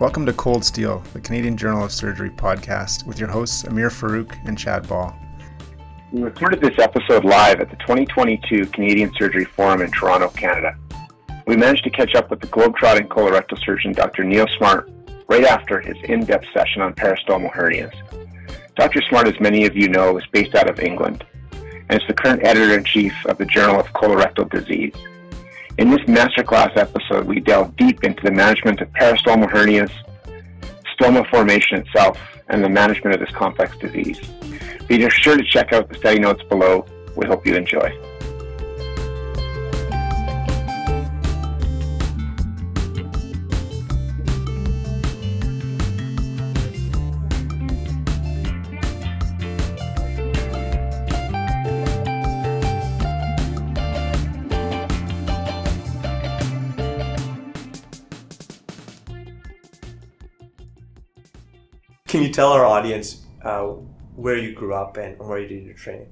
Welcome to Cold Steel, the Canadian Journal of Surgery podcast, with your hosts Ameer Farooq and Chad Ball. We recorded this episode live at the 2022 Canadian Surgery Forum in Toronto, Canada. We managed to catch up with the globetrotting colorectal surgeon Dr. Neil Smart right after his in depth session on peristomal hernias. Dr. Smart, as many of you know, is based out of England and is the current editor in chief of the Journal of Colorectal Disease. In this masterclass episode, we delve deep into the management of peristomal hernias, stoma formation itself, and the management of this complex disease. Be sure to check out the study notes below. We hope you enjoy. Can you tell our audience uh, where you grew up and where you did your training?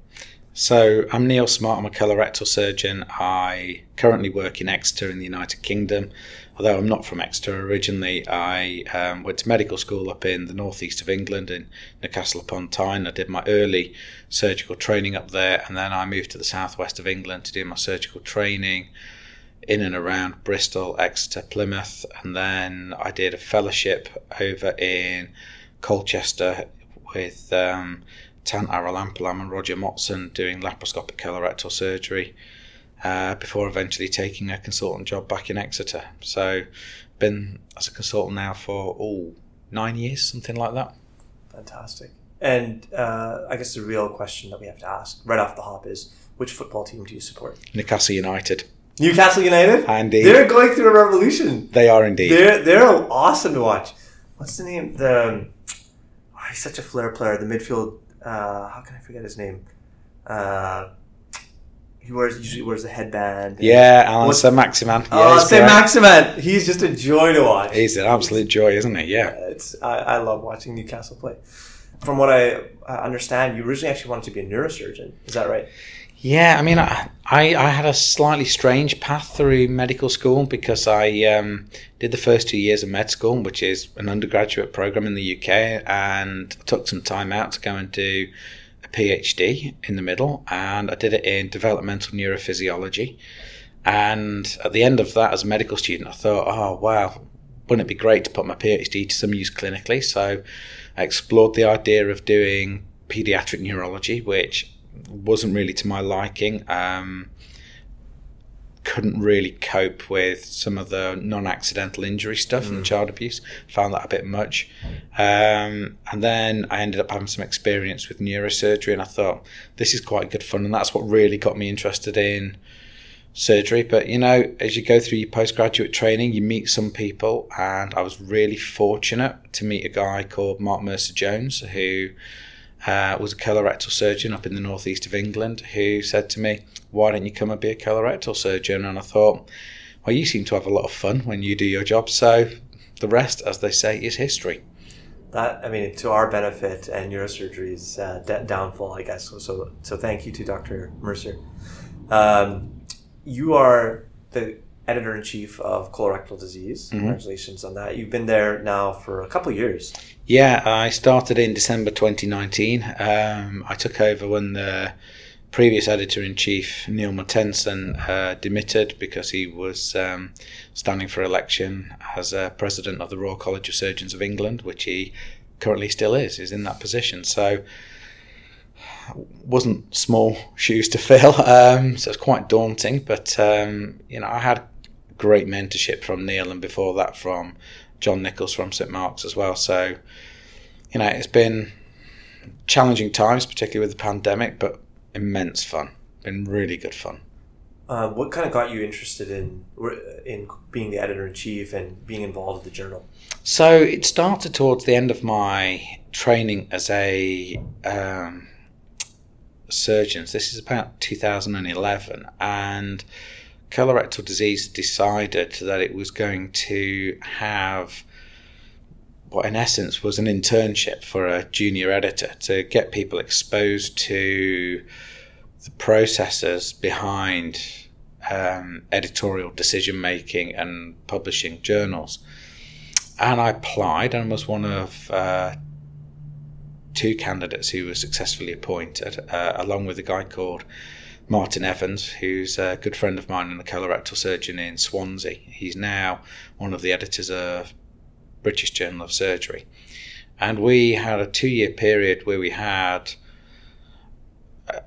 So I'm Neil Smart. I'm a colorectal surgeon. I currently work in Exeter in the United Kingdom. Although I'm not from Exeter originally, I um, went to medical school up in the northeast of England in Newcastle upon Tyne. I did my early surgical training up there, and then I moved to the southwest of England to do my surgical training in and around Bristol, Exeter, Plymouth, and then I did a fellowship over in Colchester with um, Tan Arulampalam and Roger Motson doing laparoscopic colorectal surgery uh, before eventually taking a consultant job back in Exeter. So, been as a consultant now for oh nine years, something like that. Fantastic. And uh, I guess the real question that we have to ask right off the hop is which football team do you support? Newcastle United. Newcastle United? Indeed. They're going through a revolution. They are indeed. They're, they're awesome to watch. What's the name? The he's such a flair player. The midfield. Uh, how can I forget his name? Uh, he wears usually wears a headband. Yeah, Allan Saint-Maximin. Yeah, oh, Saint-Maximin. He's just a joy to watch. He's an absolute joy, isn't he? Yeah. It's I, I love watching Newcastle play. From what I understand, you originally actually wanted to be a neurosurgeon. Is that right? Yeah, I mean, I, I, I had a slightly strange path through medical school because I um, did the first two years of med school, which is an undergraduate program in the UK, and took some time out to go and do a PhD in the middle, and I did it in developmental neurophysiology. And at the end of that, as a medical student, I thought, oh wow, wouldn't it be great to put my PhD to some use clinically? So I explored the idea of doing pediatric neurology, which wasn't really to my liking. Um, couldn't really cope with some of the non-accidental injury stuff mm. and child abuse. Found that a bit much. Um, and then I ended up having some experience with neurosurgery, and I thought this is quite good fun, and that's what really got me interested in surgery. But you know, as you go through your postgraduate training, you meet some people, and I was really fortunate to meet a guy called Mark Mercer Jones who uh, was a colorectal surgeon up in the northeast of England who said to me, Why don't you come and be a colorectal surgeon? And I thought, Well, you seem to have a lot of fun when you do your job. So the rest, as they say, is history. That, I mean, to our benefit and neurosurgery's uh, downfall, I guess. So, so, so thank you to Dr. Mercer. Um, you are the editor in chief of colorectal disease. Mm-hmm. Congratulations on that. You've been there now for a couple of years. Yeah, I started in December 2019. Um, I took over when the previous editor in chief, Neil Mortensen, uh, demitted because he was um, standing for election as uh, president of the Royal College of Surgeons of England, which he currently still is, is in that position. So, wasn't small shoes to fill, um, so it's quite daunting. But um, you know, I had great mentorship from Neil, and before that from John Nicholls from St Mark's as well. So, you know, it's been challenging times, particularly with the pandemic, but immense fun. Been really good fun. Uh, what kind of got you interested in in being the editor in chief and being involved with the journal? So it started towards the end of my training as a um, surgeon. This is about 2011, and colorectal disease decided that it was going to have what in essence was an internship for a junior editor to get people exposed to the processes behind um, editorial decision making and publishing journals. and I applied and was one of uh, two candidates who were successfully appointed, uh, along with a guy called Martin Evans, who's a good friend of mine and a colorectal surgeon in Swansea. He's now one of the editors of British Journal of Surgery. And we had a two year period where we had,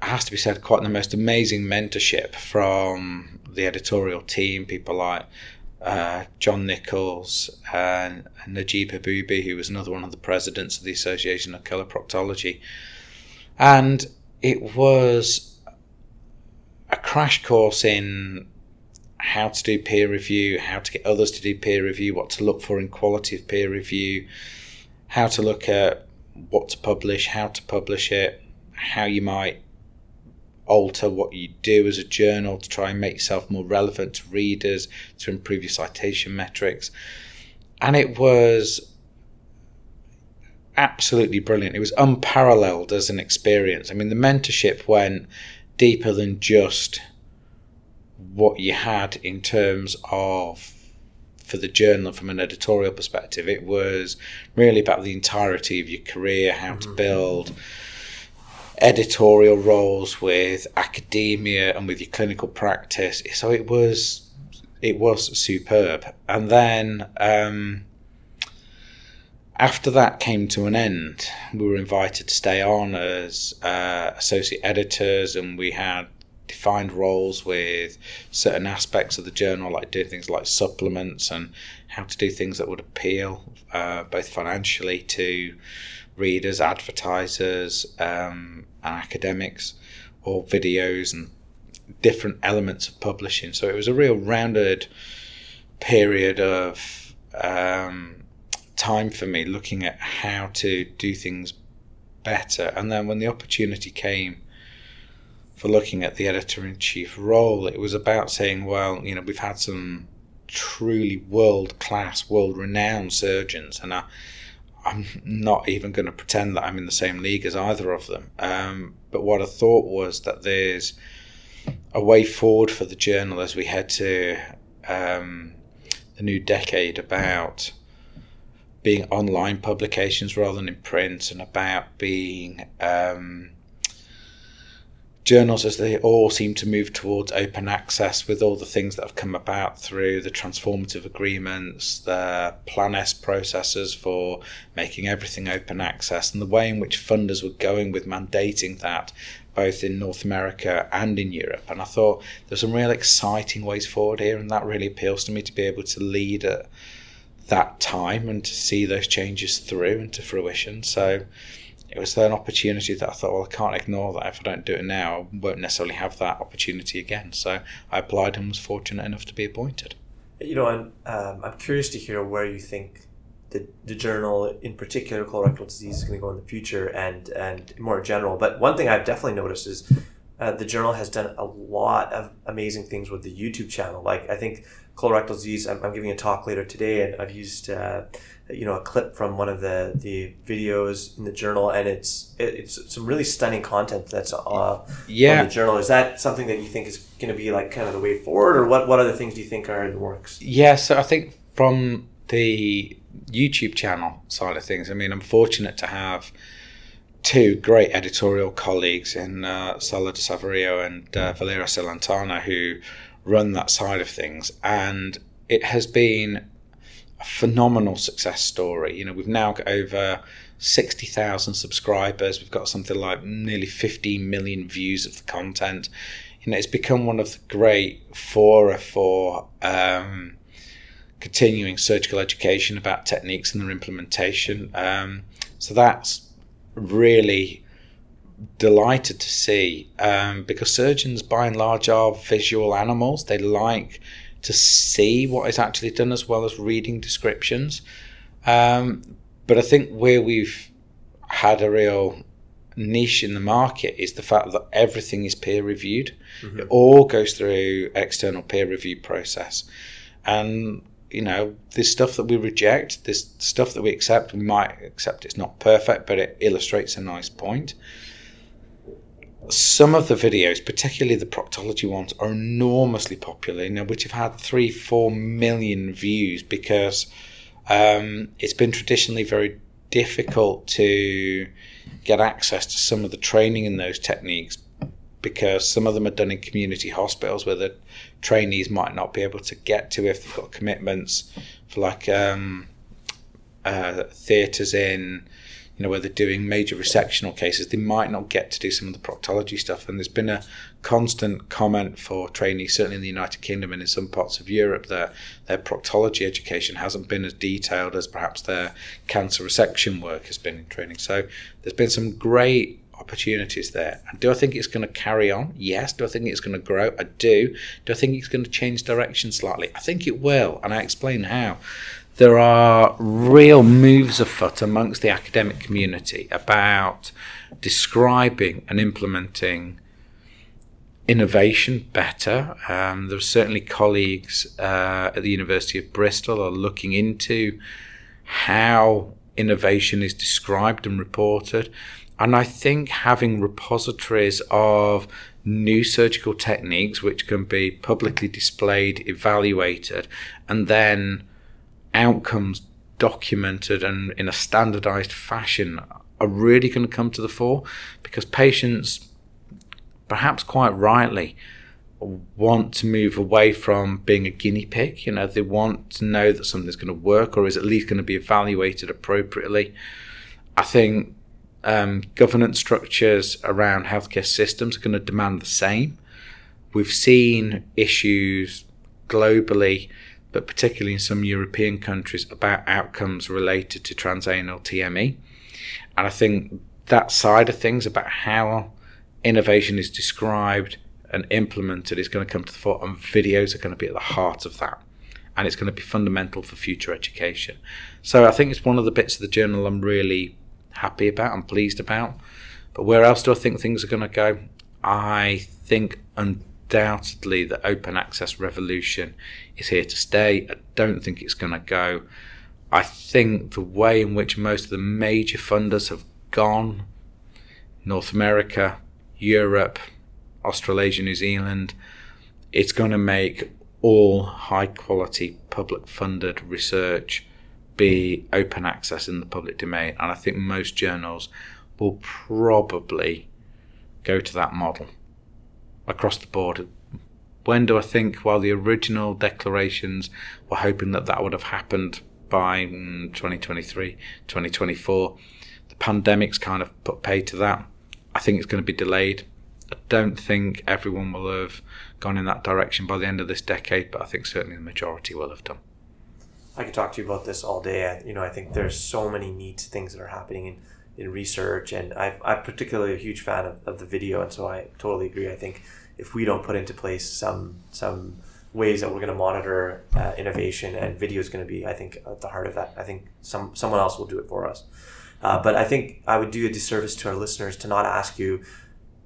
has to be said, quite the most amazing mentorship from the editorial team, people like uh, John Nicholls and Najib Haboubi, who was another one of the presidents of the Association of Coloproctology. And it was a crash course in how to do peer review, how to get others to do peer review, what to look for in quality of peer review, how to look at what to publish, how to publish it, how you might alter what you do as a journal to try and make yourself more relevant to readers, to improve your citation metrics. And it was absolutely brilliant. It was unparalleled as an experience. I mean, the mentorship went deeper than just what you had in terms of for the journal from an editorial perspective. It was really about the entirety of your career, how to mm-hmm. build editorial roles with academia and with your clinical practice. So it was it was superb. And then um, after that came to an end, we were invited to stay on as uh, associate editors, and we had defined roles with certain aspects of the journal, like doing things like supplements and how to do things that would appeal uh, both financially to readers, advertisers, um, and academics, or videos and different elements of publishing. So it was a real rounded period of um, time for me looking at how to do things better. And then when the opportunity came for looking at the editor in chief role, it was about saying, well, you know, we've had some truly world class, world renowned surgeons, and I, I'm not even going to pretend that I'm in the same league as either of them. Um, but what I thought was that there's a way forward for the journal as we head to um, the new decade about being online publications rather than in print and about being um, journals as they all seem to move towards open access with all the things that have come about through the transformative agreements, the Plan S processes for making everything open access, and the way in which funders were going with mandating that both in North America and in Europe. And I thought there's some real exciting ways forward here, and that really appeals to me to be able to lead at that time and to see those changes through into fruition. So it was an opportunity that I thought, well, I can't ignore that. If I don't do it now, I won't necessarily have that opportunity again. So I applied and was fortunate enough to be appointed. You know, and um, I'm curious to hear where you think the, the journal, in particular, colorectal disease, is going to go in the future and, and more general. But one thing I've definitely noticed is uh, the journal has done a lot of amazing things with the YouTube channel. Like, I think colorectal disease, I'm, I'm giving a talk later today, and I've used. Uh, you know a clip from one of the the videos in the journal and it's it's some really stunning content that's uh yeah. the journal. Is that something that you think is going to be like kind of the way forward or what what other things do you think are in the works? Yeah so i think from the youtube channel side of things i mean i'm fortunate to have two great editorial colleagues in uh, Sala Di Saverio and uh, Valeria Celentano who run that side of things and it has been a phenomenal success story. You know, we've now got over 60,000 subscribers. We've got something like nearly 15 million views of the content. You know, it's become one of the great fora for um, continuing surgical education about techniques and their implementation. Um, so that's really delighted to see um, because surgeons by and large are visual animals. They like to see what is actually done as well as reading descriptions. Um, but I think where we've had a real niche in the market is the fact that everything is peer reviewed. Mm-hmm. It all goes through external peer review process. And you know, this stuff that we reject, this stuff that we accept, we might accept it's not perfect, but it illustrates a nice point some of the videos, particularly the proctology ones, are enormously popular, you know, which have had three, four million views because Um, it's been traditionally very difficult to get access to some of the training in those techniques because some of them are done in community hospitals where the trainees might not be able to get to if they've got commitments for like um, uh, theatres in you know where they're doing major resectional cases they might not get to do some of the proctology stuff and there's been a constant comment for trainees certainly in the United Kingdom and in some parts of Europe that their proctology education hasn't been as detailed as perhaps their cancer resection work has been in training so there's been some great opportunities there. And do I think it's going to carry on? Yes. Do I think it's going to grow? I do. Do I think it's going to change direction slightly? I think it will, and I explain how. There are real moves afoot amongst the academic community about describing and implementing innovation better. Um, there are certainly colleagues uh, at the University of Bristol are looking into how innovation is described and reported. And I think having repositories of new surgical techniques, which can be publicly displayed, evaluated, and then outcomes documented and in a standardized fashion are really going to come to the fore because patients, perhaps quite rightly, want to move away from being a guinea pig. You know, they want to know that something's going to work or is at least going to be evaluated appropriately. I think um, governance structures around healthcare systems are going to demand the same. We've seen issues globally, but particularly in some European countries, about outcomes related to transanal TME. And I think that side of things about how innovation is described and implemented is going to come to the fore, and videos are going to be at the heart of that. And it's going to be fundamental for future education. So I think it's one of the bits of the journal I'm really happy about and pleased about. But where else do I think things are going to go? I think undoubtedly the open access revolution is here to stay. I don't think it's going to go. I think the way in which most of the major funders have gone, North America, Europe, Australasia, New Zealand, it's going to make all high quality public funded research be open access in the public domain. And I think most journals will probably go to that model across the board. When do I think, while the original declarations were hoping that that would have happened by mm, 2023, 2024, the pandemic's kind of put pay to that. I think it's going to be delayed. I don't think everyone will have gone in that direction by the end of this decade, but I think certainly the majority will have done. I could talk to you about this all day. You know, I think there's so many neat things that are happening in, in research, and I, I'm particularly a huge fan of, of the video, and so I totally agree. I think if we don't put into place some some ways that we're going to monitor uh, innovation, and video is going to be, I think, at the heart of that. I think some someone else will do it for us. Uh, but I think I would do a disservice to our listeners to not ask you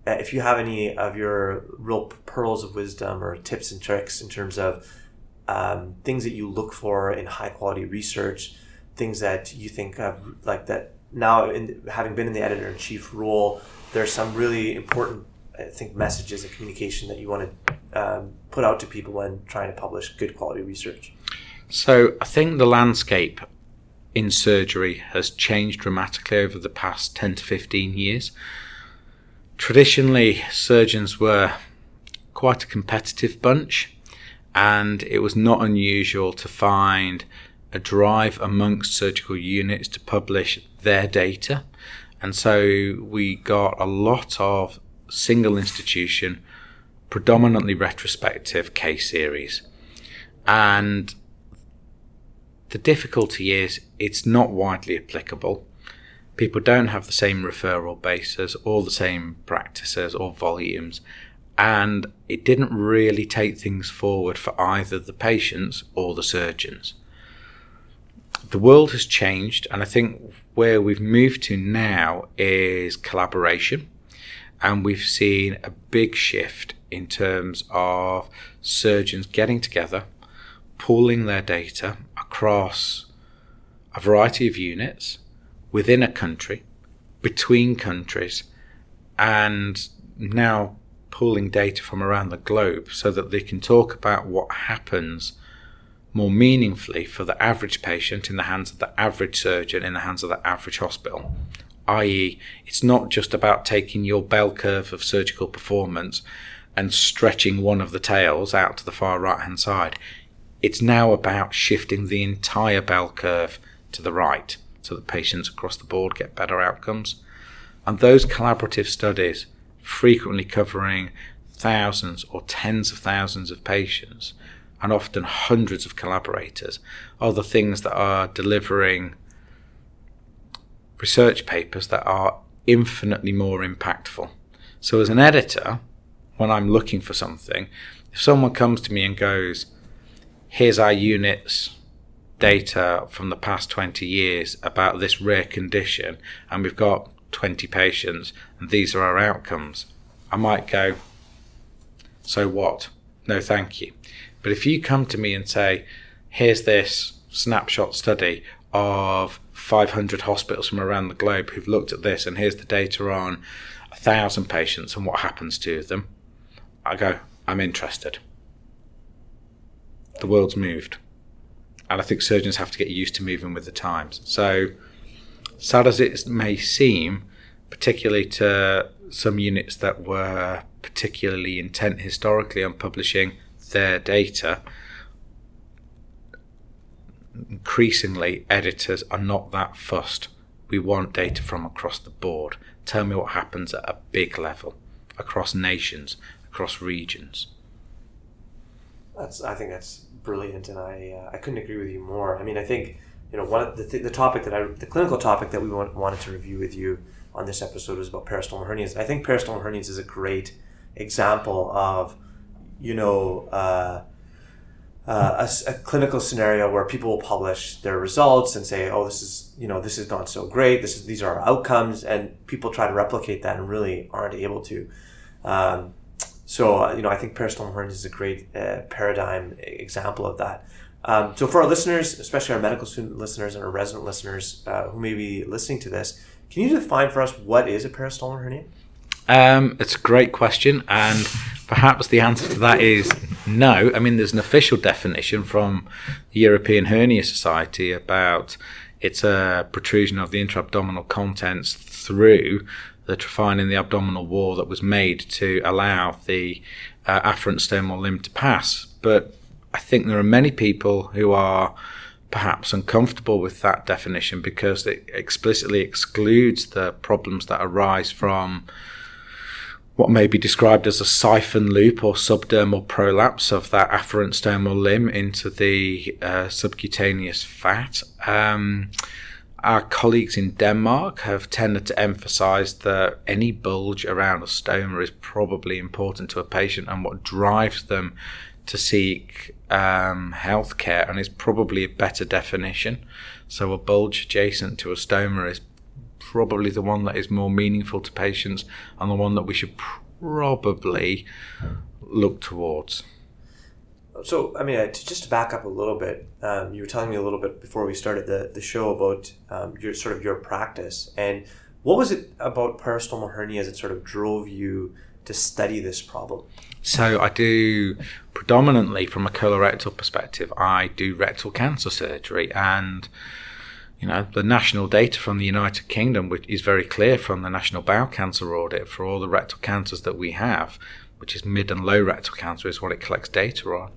uh, if you have any of your real pearls of wisdom or tips and tricks in terms of um, things that you look for in high quality research, things that you think of like that now in, having been in the editor in chief role, there's some really important I think messages and communication that you want to um, put out to people when trying to publish good quality research. So I think the landscape in surgery has changed dramatically over the past 10 to 15 years. Traditionally, surgeons were quite a competitive bunch and it was not unusual to find a drive amongst surgical units to publish their data. And so we got a lot of single institution, predominantly retrospective case series. And the difficulty is it's not widely applicable. People don't have the same referral bases or the same practices or volumes and it didn't really take things forward for either the patients or the surgeons. The world has changed, and I think where we've moved to now is collaboration, and we've seen a big shift in terms of surgeons getting together, pooling their data across a variety of units within a country, between countries, and now pooling data from around the globe so that they can talk about what happens more meaningfully for the average patient in the hands of the average surgeon in the hands of the average hospital. I.e., it's not just about taking your bell curve of surgical performance and stretching one of the tails out to the far right hand side. It's now about shifting the entire bell curve to the right so that patients across the board get better outcomes. And those collaborative studies, frequently covering thousands or tens of thousands of patients and often hundreds of collaborators, are the things that are delivering research papers that are infinitely more impactful. So, as an editor, when I'm looking for something, if someone comes to me and goes, Here's our units data from the past 20 years about this rare condition, and we've got 20 patients, and these are our outcomes, I might go, So what? No, thank you. But if you come to me and say, Here's this snapshot study of 500 hospitals from around the globe who've looked at this, and here's the data on a thousand patients and what happens to them. I go, I'm interested. The world's moved. And I think surgeons have to get used to moving with the times. So, sad as it may seem, particularly to some units that were particularly intent historically on publishing their data, increasingly editors are not that fussed. We want data from across the board. Tell me what happens at a big level, across nations, across regions. That's I think that's brilliant, and I uh, I couldn't agree with you more. I mean, I think you know one of the, th- the topic that I the clinical topic that we want, wanted to review with you on this episode was about peristomal hernias. I think peristomal hernias is a great example of you know. Uh, uh, a, a, clinical scenario where people will publish their results and say, "Oh, this is you know this is not so great. This is these are our outcomes," and people try to replicate that and really aren't able to. Um, so uh, you know, I think peristomal hernias is a great uh, paradigm example of that. Um, so for our listeners, especially our medical student listeners and our resident listeners uh, who may be listening to this, can you define for us what is a peristomal hernia? Um, it's a great question, and perhaps the answer to that is no. I mean, there's an official definition from the European Hernia Society about it's a protrusion of the intra-abdominal contents through the trephine in the abdominal wall that was made to allow the uh, afferent stomal limb to pass. But I think there are many people who are perhaps uncomfortable with that definition because it explicitly excludes the problems that arise from what may be described as a siphon loop or subdermal prolapse of that afferent stomal limb into the uh, subcutaneous fat. Um, our colleagues in Denmark have tended to emphasize that any bulge around a stoma is probably important to a patient and what drives them to seek um, healthcare and is probably a better definition. So, a bulge adjacent to a stoma is probably the one that is more meaningful to patients and the one that we should probably look towards. So, I mean, uh, to, just to back up a little bit, um, you were telling me a little bit before we started the, the show about um, your sort of your practice, and what was it about peristomal hernias that sort of drove you to study this problem? So, I do predominantly from a colorectal perspective. I do rectal cancer surgery, and you know, the national data from the United Kingdom which is very clear from the National Bowel Cancer Audit for all the rectal cancers that we have, which is mid and low rectal cancer, is what it collects data on.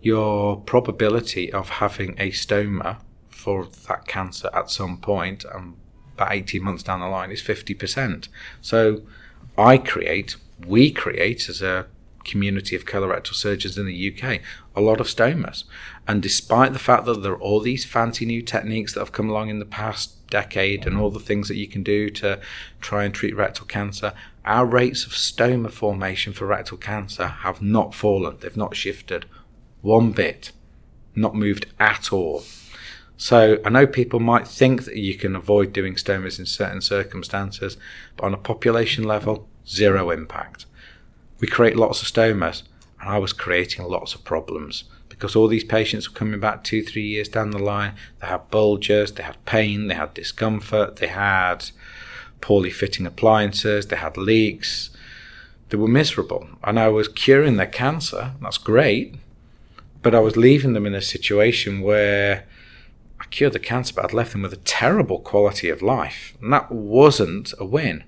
Your probability of having a stoma for that cancer at some point, um, about 18 months down the line, is 50%. So I create, we create as a community of colorectal surgeons in the UK a lot of stomas. And despite the fact that there are all these fancy new techniques that have come along in the past decade and all the things that you can do to try and treat rectal cancer, our rates of stoma formation for rectal cancer have not fallen. They've not shifted one bit, not moved at all. So I know people might think that you can avoid doing stomas in certain circumstances, but on a population level, zero impact. We create lots of stomas, and I was creating lots of problems because all these patients were coming back two, three years down the line. They had bulges, they had pain, they had discomfort, they had poorly fitting appliances, they had leaks. They were miserable, and I was curing their cancer. That's great, but I was leaving them in a situation where I cured the cancer, but I'd left them with a terrible quality of life. And that wasn't a win.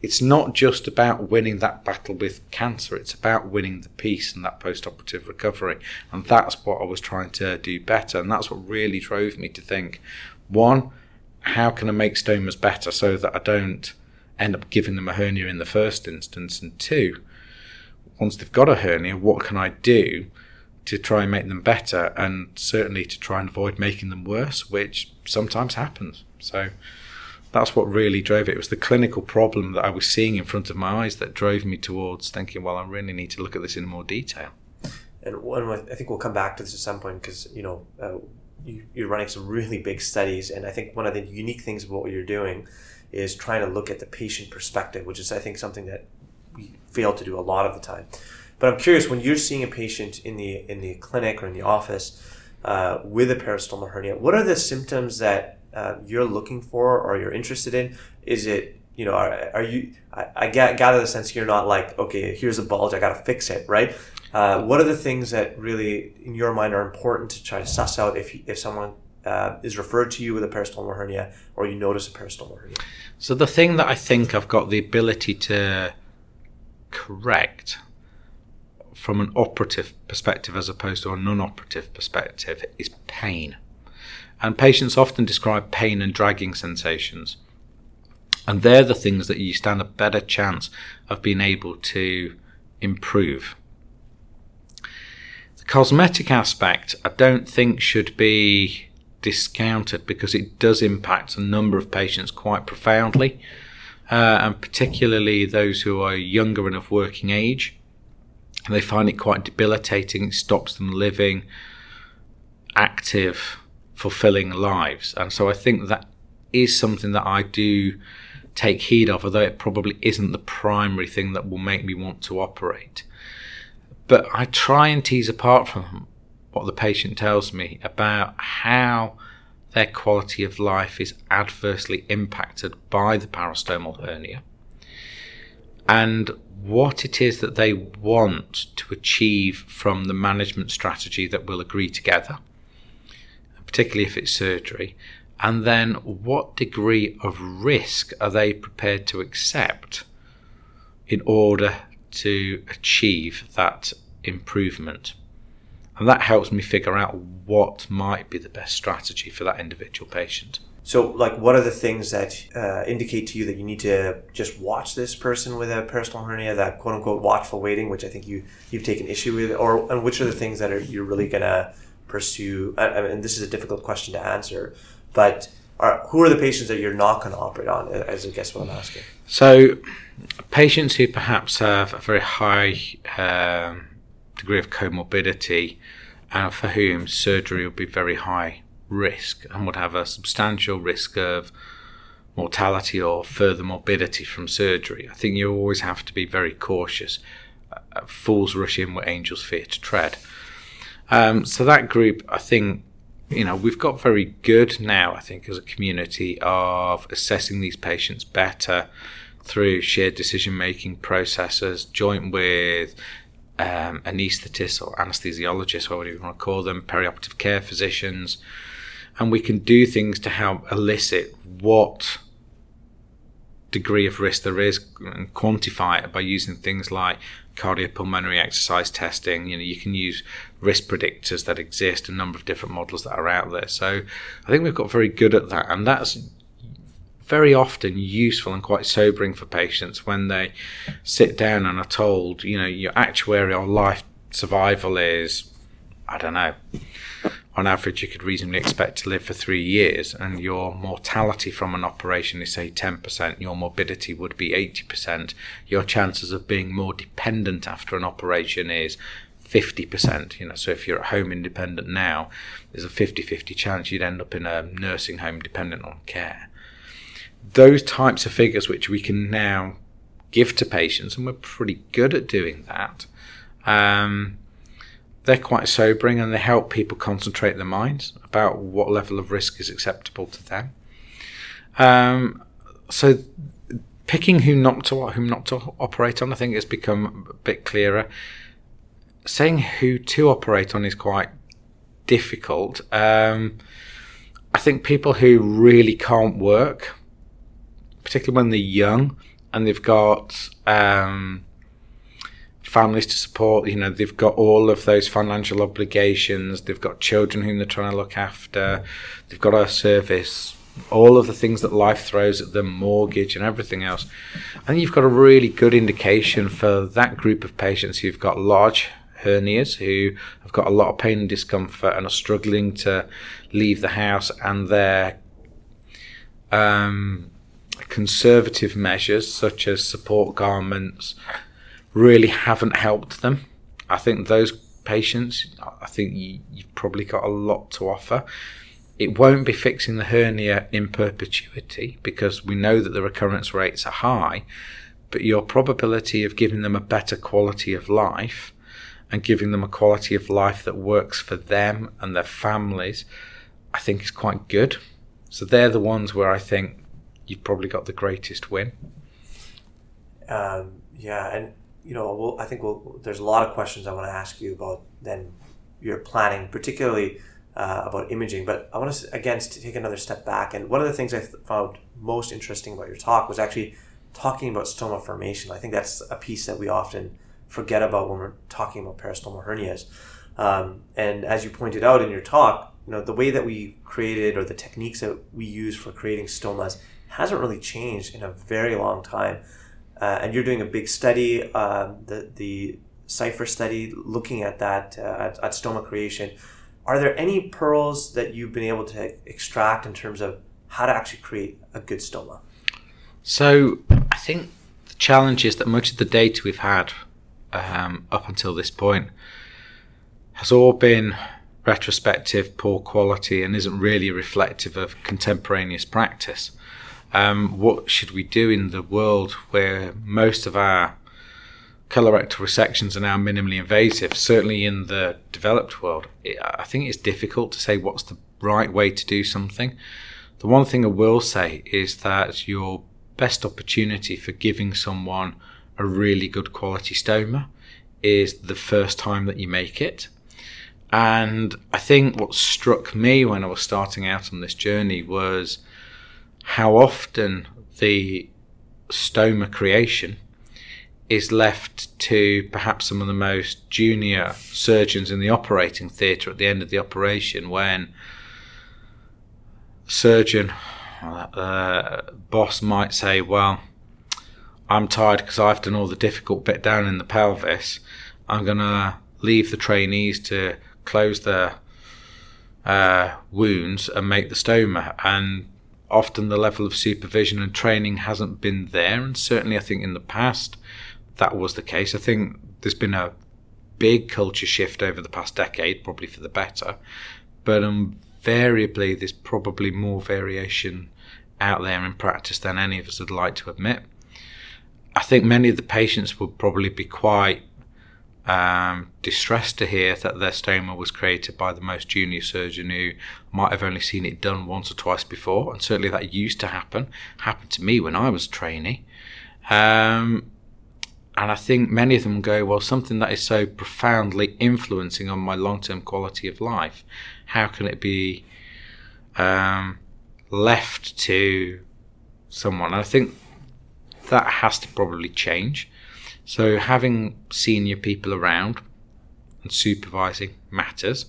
It's not just about winning that battle with cancer, it's about winning the peace and that post operative recovery. And that's what I was trying to do better. And that's what really drove me to think one, how can I make stomas better so that I don't end up giving them a hernia in the first instance? And two, once they've got a hernia, what can I do to try and make them better and certainly to try and avoid making them worse, which sometimes happens. So that's what really drove it. It was the clinical problem that I was seeing in front of my eyes that drove me towards thinking, well, I really need to look at this in more detail. And one, I think we'll come back to this at some point because you know uh, you, you're running some really big studies, and I think one of the unique things about what you're doing is trying to look at the patient perspective, which is I think something that we fail to do a lot of the time. But I'm curious when you're seeing a patient in the in the clinic or in the office uh, with a peristomal hernia, what are the symptoms that uh, you're looking for or you're interested in? Is it you know are, are you I, I gather the sense you're not like okay here's a bulge I got to fix it right. Uh, what are the things that really in your mind are important to try to suss out if if someone uh, is referred to you with a peristomal hernia or you notice a peristomal hernia? So the thing that I think I've got the ability to correct from an operative perspective as opposed to a non operative perspective is pain. And patients often describe pain and dragging sensations. And they're the things that you stand a better chance of being able to improve. The cosmetic aspect, I don't think, should be discounted because it does impact a number of patients quite profoundly, uh, and particularly those who are younger and of working age and they find it quite debilitating. It stops them living active, fulfilling lives. And so I think that is something that I do take heed of, although it probably isn't the primary thing that will make me want to operate. But I try and tease apart from what the patient tells me about how their quality of life is adversely impacted by the parastomal hernia and what it is that they want to achieve from the management strategy that we'll agree together, particularly if it's surgery, and then what degree of risk are they prepared to accept in order to achieve that improvement. And that helps me figure out what might be the best strategy for that individual patient. So, like, what are the things that uh, indicate to you that you need to just watch this person with a peristomal hernia, that quote unquote watchful waiting, which I think you you've taken issue with, or and which are the things that are you're really gonna pursue? I, mean, this is a difficult question to answer, but are, who are the patients that you're not going to operate on? As I guess what I'm asking. So, patients who perhaps have a very high um, degree of comorbidity, and for whom surgery would be very high risk and would have a substantial risk of mortality or further morbidity from surgery. I think you always have to be very cautious. Uh, fools rush in where angels fear to tread. Um, so that group, I think, you know, we've got very good now, I think, as a community of assessing these patients better through shared decision making processes, joint with um, anaesthetists or anesthesiologists, whatever you want to call them, perioperative care physicians, and we can do things to help elicit what degree of risk there is and quantify it by using things like cardiopulmonary exercise testing. You know, you can use risk predictors that exist, a number of different models that are out there. So I think we've got very good at that, and that's very often useful and quite sobering for patients when they sit down and are told, you know, your actuarial life survival is, I don't know, on average, you could reasonably expect to live for three years, and your mortality from an operation is, say, 10%, your morbidity would be 80%, your chances of being more dependent after an operation is 50%. You know, so if you're at home independent now, there's a 50 50 chance you'd end up in a nursing home dependent on care. Those types of figures, which we can now give to patients, and we're pretty good at doing that. Um, they're quite sobering and they help people concentrate their minds about what level of risk is acceptable to them. Um, so picking whom not to whom not to operate on, I think has become a bit clearer. saying who to operate on is quite difficult. Um, I think people who really can't work, particularly when they're young and they've got um, families to support, you know, they've got all of those financial obligations, they've got children whom they're trying to look after, they've got a service, all of the things that life throws at them, mortgage and everything else. Think you've got a really good indication for that group of patients who've got large hernias, who have got a lot of pain and discomfort and are struggling to leave the house, and their um, conservative measures, such as support garments, really haven't helped them. I think those patients, I think you, you've probably got a lot to offer. It won't be fixing the hernia in perpetuity because we know that the recurrence rates are high, but your probability of giving them a better quality of life and giving them a quality of life that works for them and their families, I think is quite good. So they're the ones where I think you've probably got the greatest win. Um, yeah, and you know, we'll, I think we'll, there's a lot of questions I want to ask you about then your planning, particularly uh, about imaging. But I want to again to take another step back. And one of the things I found most interesting about your talk was actually talking about stoma formation. I think that's a piece that we often forget about when we're talking about peristomal hernias. Um, and as you pointed out in your talk, you know the way that we created or the techniques that we use for creating stomas hasn't really changed in a very long time. Uh, and you're doing a big study, um, the the Cipher study, looking at that uh, at, at stoma creation. Are there any pearls that you've been able to extract in terms of how to actually create a good stoma? So I think the challenge is that much of the data we've had um, up until this point has all been retrospective, poor quality, and isn't really reflective of contemporaneous practice. Um, what should we do in the world where most of our colorectal resections are now minimally invasive? Certainly in the developed world, I think it's difficult to say what's the right way to do something. The one thing I will say is that your best opportunity for giving someone a really good quality stoma is the first time that you make it. And I think what struck me when I was starting out on this journey was how often the stoma creation is left to perhaps some of the most junior surgeons in the operating theatre at the end of the operation when surgeon uh, boss might say well I'm tired because I've done all the difficult bit down in the pelvis. I'm going to leave the trainees to close their uh, wounds and make the stoma. And often the level of supervision and training hasn't been there. And certainly, I think in the past that was the case. I think there's been a big culture shift over the past decade, probably for the better. But invariably, there's probably more variation out there in practice than any of us would like to admit. I think many of the patients would probably be quite um, distressed to hear that their stoma was created by the most junior surgeon who might have only seen it done once or twice before, and certainly that used to happen. Happened to me when I was trainee. Um, and I think many of them go, well, something that is so profoundly influencing on my long term quality of life, how can it be um, left to someone? And I think that has to probably change. So having senior people around and supervising matters.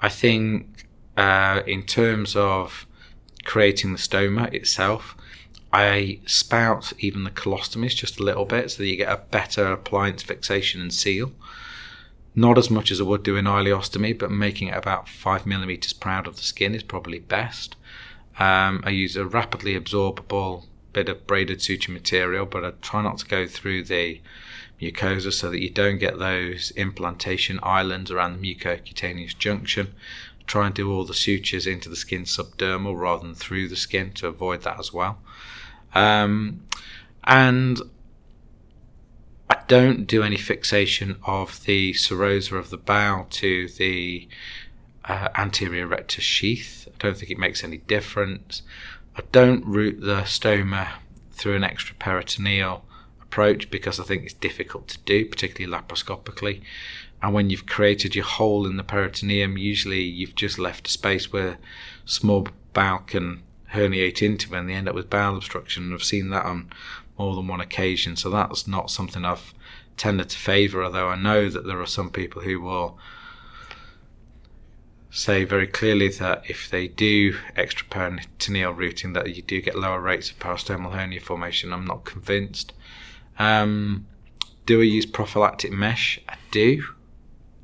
I think uh, in terms of creating the stoma itself, I spout even the colostomies just a little bit so that you get a better appliance fixation and seal. Not as much as I would do in ileostomy, but making it about five millimeters proud of the skin is probably best. Um, I use a rapidly absorbable bit of braided suture material, but I try not to go through the mucosa so that you don't get those implantation islands around the mucocutaneous junction. Try and do all the sutures into the skin subdermal rather than through the skin to avoid that as well. Um, and I don't do any fixation of the serosa of the bowel to the uh, anterior rectus sheath. I don't think it makes any difference. I don't route the stoma through an extraperitoneal approach because I think it's difficult to do, particularly laparoscopically. and when you've created your hole in the peritoneum, usually you've just left a space where small bowel can herniate into and they end up with bowel obstruction. I've seen that on more than one occasion. So that's not something I've tended to favour, although I know that there are some people who will say very clearly that if they do extraperitoneal routing that you do get lower rates of peristomal hernia formation. I'm not convinced. Um, do I use prophylactic mesh? I do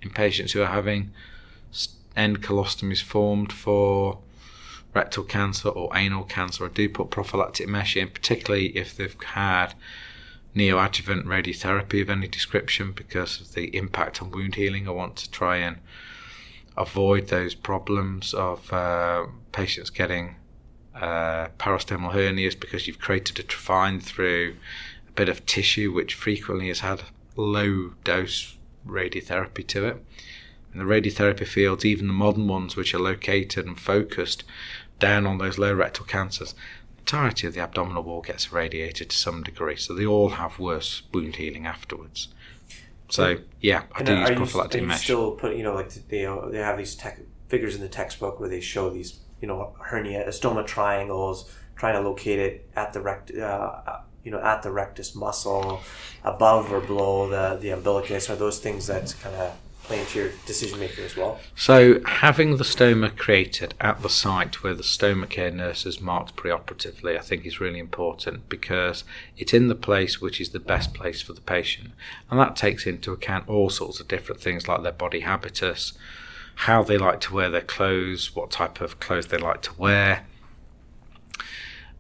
in patients who are having end colostomies formed for rectal cancer or anal cancer. I do put prophylactic mesh in, particularly if they've had neoadjuvant radiotherapy of any description because of the impact on wound healing. I want to try and avoid those problems of uh, patients getting uh, peristomal hernias because you've created a trephine through a bit of tissue which frequently has had low dose radiotherapy to it. In the radiotherapy fields, even the modern ones which are located and focused down on those low rectal cancers, the entirety of the abdominal wall gets irradiated to some degree, so they all have worse wound healing afterwards. So yeah, I do use prophylactic you, mesh. Still put you know like they they have these tech, figures in the textbook where they show these you know hernia stoma triangles, trying to locate it at the rect uh, you know at the rectus muscle, above or below the the umbilicus. Are those things that kind of play into your decision making as well? So, having the stoma created at the site where the stoma care nurse is marked preoperatively, I think is really important because it's in the place which is the best place for the patient. And that takes into account all sorts of different things like their body habitus, how they like to wear their clothes, what type of clothes they like to wear.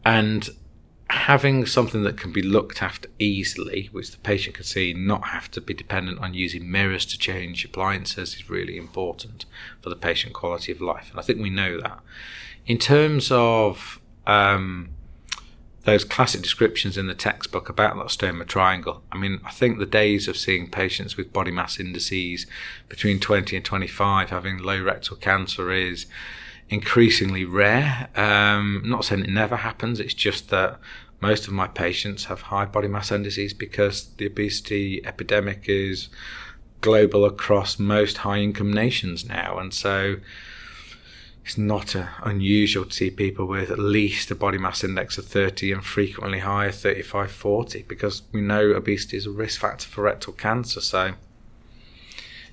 And having something that can be looked after easily, which the patient can see, not have to be dependent on using mirrors to change appliances, is really important for the patient quality of life. And I think we know that. In terms of um, those classic descriptions in the textbook about that stoma triangle, I mean, I think the days of seeing patients with body mass indices between 20 and 25 having low rectal cancer is increasingly rare. Um, not saying it never happens, it's just that most of my patients have high body mass indices because the obesity epidemic is global across most high income nations now. And so it's not uh, unusual to see people with at least a body mass index of 30 and frequently higher 35 40 because we know obesity is a risk factor for rectal cancer. So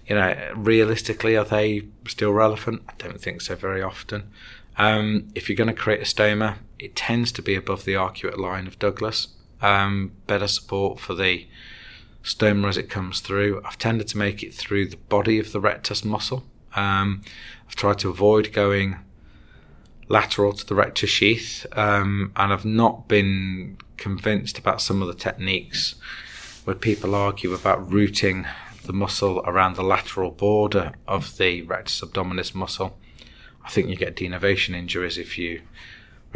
you know, realistically, are they still relevant? I don't think so very often. Um, if you're going to create a stoma, it tends to be above the arcuate line of Douglas. Um, better support for the stoma as it comes through. I've tended to make it through the body of the rectus muscle. Um, I've tried to avoid going lateral to the rectus sheath, um, and I've not been convinced about some of the techniques where people argue about rooting the muscle around the lateral border of the rectus abdominis muscle. I think you get denervation injuries if you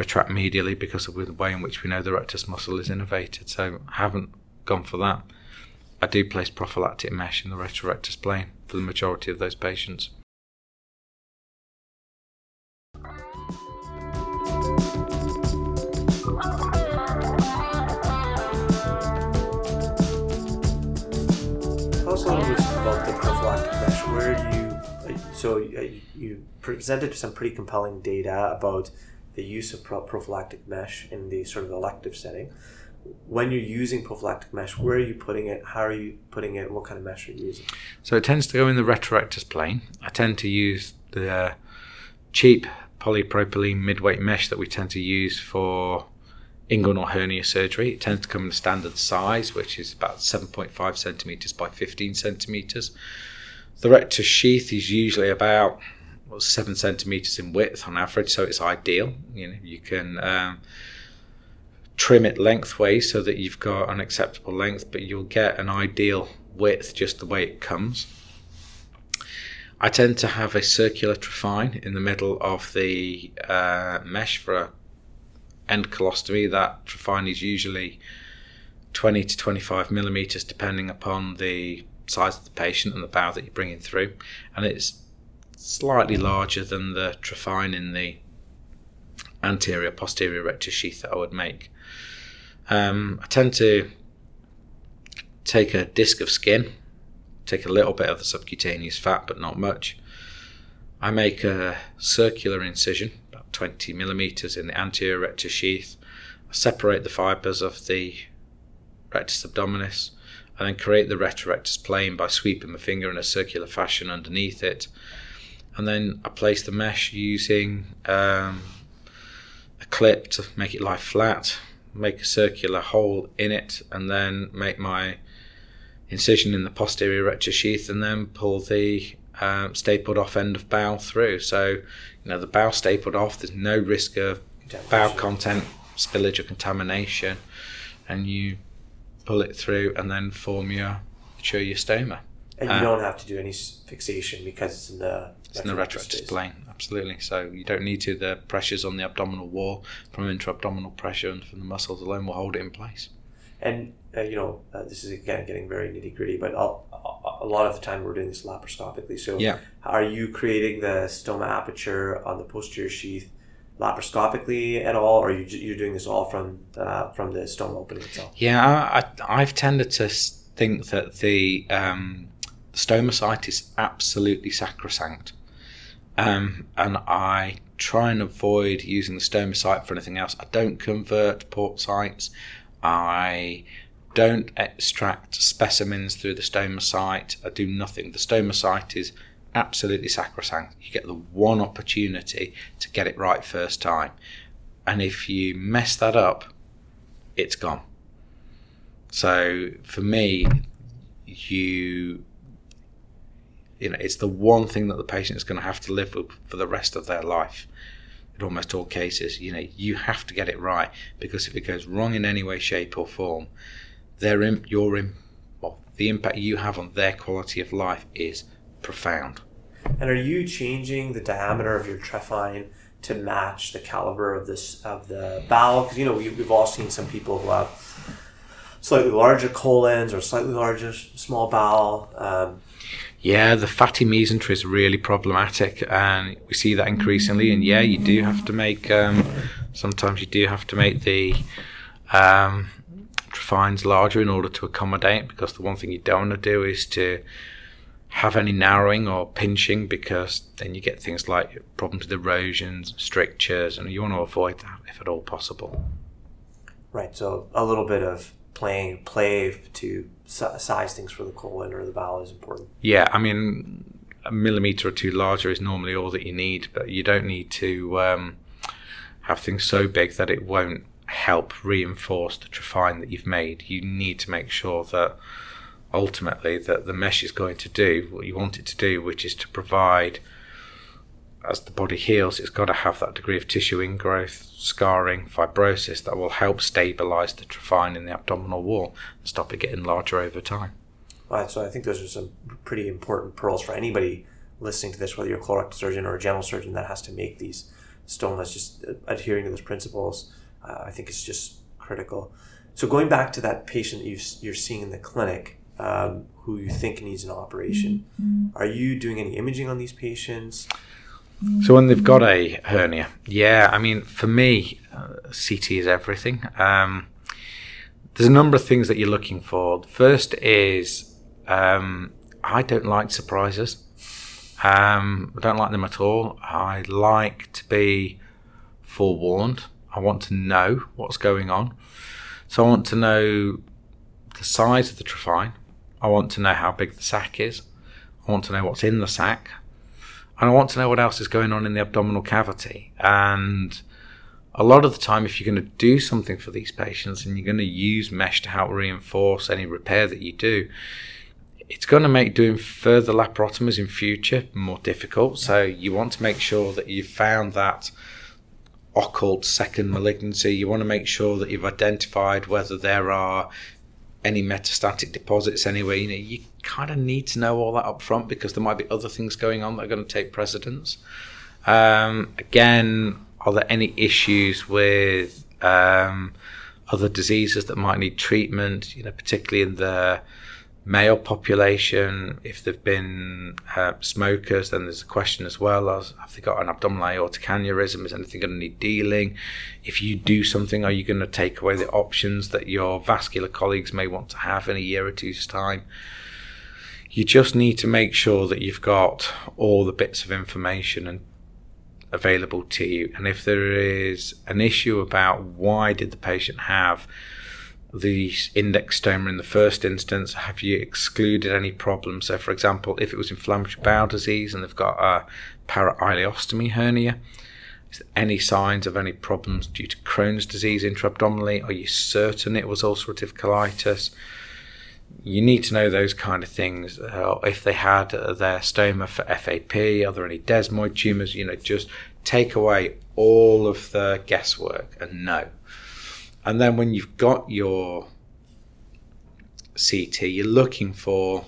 retract medially because of the way in which we know the rectus muscle is innervated. So I haven't gone for that. I do place prophylactic mesh in the retrorectus plane for the majority of those patients. So uh, you presented some pretty compelling data about the use of prophylactic mesh in the sort of elective setting. When you're using prophylactic mesh, where are you putting it? How are you putting it? What kind of mesh are you using? So it tends to go in the retrorectus plane. I tend to use the uh, cheap polypropylene midweight mesh that we tend to use for inguinal hernia surgery. It tends to come in the standard size, which is about 7.5 centimeters by 15 centimeters. The rectus sheath is usually about well, seven centimeters in width on average, so it's ideal. You know, you can um, trim it lengthways so that you've got an acceptable length, but you'll get an ideal width just the way it comes. I tend to have a circular trephine in the middle of the uh, mesh for a end colostomy. That trephine is usually 20 to 25 millimeters, depending upon the size of the patient and the bowel that you're bringing through, and it's slightly larger than the trephine in the anterior posterior rectus sheath that I would make. Um, I tend to take a disc of skin take a little bit of the subcutaneous fat, but not much. I make a circular incision, about 20 millimeters in the anterior rectus sheath. I separate the fibers of the rectus abdominis and then create the retrorectus plane by sweeping my finger in a circular fashion underneath it. And then I place the mesh using um, a clip to make it lie flat, make a circular hole in it, and then make my incision in the posterior rectus sheath, and then pull the um, stapled off end of bowel through. So, you know, the bowel stapled off, there's no risk of bowel content spillage or contamination, and you pull it through and then form your show your stoma. And you um, don't have to do any fixation because it's in the it's in the retrorectus plane, absolutely. So you don't need to. The pressures on the abdominal wall from intra-abdominal pressure and from the muscles alone will hold it in place. And uh, you know, uh, this is again getting very nitty gritty, but I'll, a lot of the time we're doing this laparoscopically. So, yeah. are you creating the stoma aperture on the posterior sheath laparoscopically at all, or are you you're doing this all from uh, from the stoma opening itself? Yeah, I, have tended to think that the um, stoma site is absolutely sacrosanct, um, and I try and avoid using the stoma site for anything else. I don't convert port sites. I don't extract specimens through the stoma site. I do nothing. The stoma site is absolutely sacrosanct. You get the one opportunity to get it right first time. And if you mess that up, it's gone. So for me, you you know, it's the one thing that the patient is going to have to live with for the rest of their life. In almost all cases, you know, you have to get it right because if it goes wrong in any way, shape, or form, their your in, well, the impact you have on their quality of life is profound. And are you changing the diameter of your trephine to match the caliber of this of the bowel? Because you know we, we've all seen some people who have slightly larger colons or slightly larger small bowel. Um, yeah, the fatty mesentery is really problematic, and we see that increasingly. And yeah, you do have to make. Um, sometimes you do have to make the um, larger in order to accommodate because the one thing you don't want to do is to have any narrowing or pinching because then you get things like problems with erosions, strictures, and you want to avoid that if at all possible. Right. So a little bit of playing play to size things for the colon or the bowel is important. Yeah, I mean, a millimeter or two larger is normally all that you need, but you don't need to um, have things so big that it won't help reinforce the trephine that you've made. You need to make sure that ultimately that the mesh is going to do what you want it to do, which is to provide as the body heals, it's got to have that degree of tissue ingrowth, scarring, fibrosis that will help stabilize the trephine in the abdominal wall and stop it getting larger over time. Right, so I think those are some pretty important pearls for anybody listening to this, whether you're a colorectal surgeon or a general surgeon that has to make these stomas, just adhering to those principles uh, I think is just critical. So going back to that patient that you are seeing in the clinic, um, who you think needs an operation, mm-hmm. are you doing any imaging on these patients? So when they've got a hernia, yeah, I mean, for me, uh, CT is everything. Um, there's a number of things that you're looking for. First is um, I don't like surprises. Um, I don't like them at all. I like to be forewarned. I want to know what's going on. So I want to know the size of the trephine. I want to know how big the sac is. I want to know what's in the sac. And I want to know what else is going on in the abdominal cavity. And a lot of the time, if you're going to do something for these patients and you're going to use mesh to help reinforce any repair that you do, it's going to make doing further laparotomies in future more difficult. So you want to make sure that you've found that occult second malignancy. You want to make sure that you've identified whether there are any metastatic deposits anywhere. You know, you kind of need to know all that up front because there might be other things going on that are going to take precedence. Um, again, are there any issues with um, other diseases that might need treatment? You know, particularly in the male population, if they've been uh, smokers, then there's a question as well as have they got an abdominal aortic aneurysm? Is anything going to need dealing? If you do something, are you going to take away the options that your vascular colleagues may want to have in a year or two's time? you just need to make sure that you've got all the bits of information and available to you. And if there is an issue about why did the patient have the index stoma in the first instance, have you excluded any problems? So, for example, if it was inflammatory bowel disease and they've got a para-ileostomy hernia, is there any signs of any problems due to Crohn's disease intra-abdominally? Are you certain it was ulcerative colitis? You need to know those kind of things. Uh, if they had uh, their stoma for FAP, are there any desmoid tumours? You know, just take away all of the guesswork and know. And then when you've got your CT, you're looking for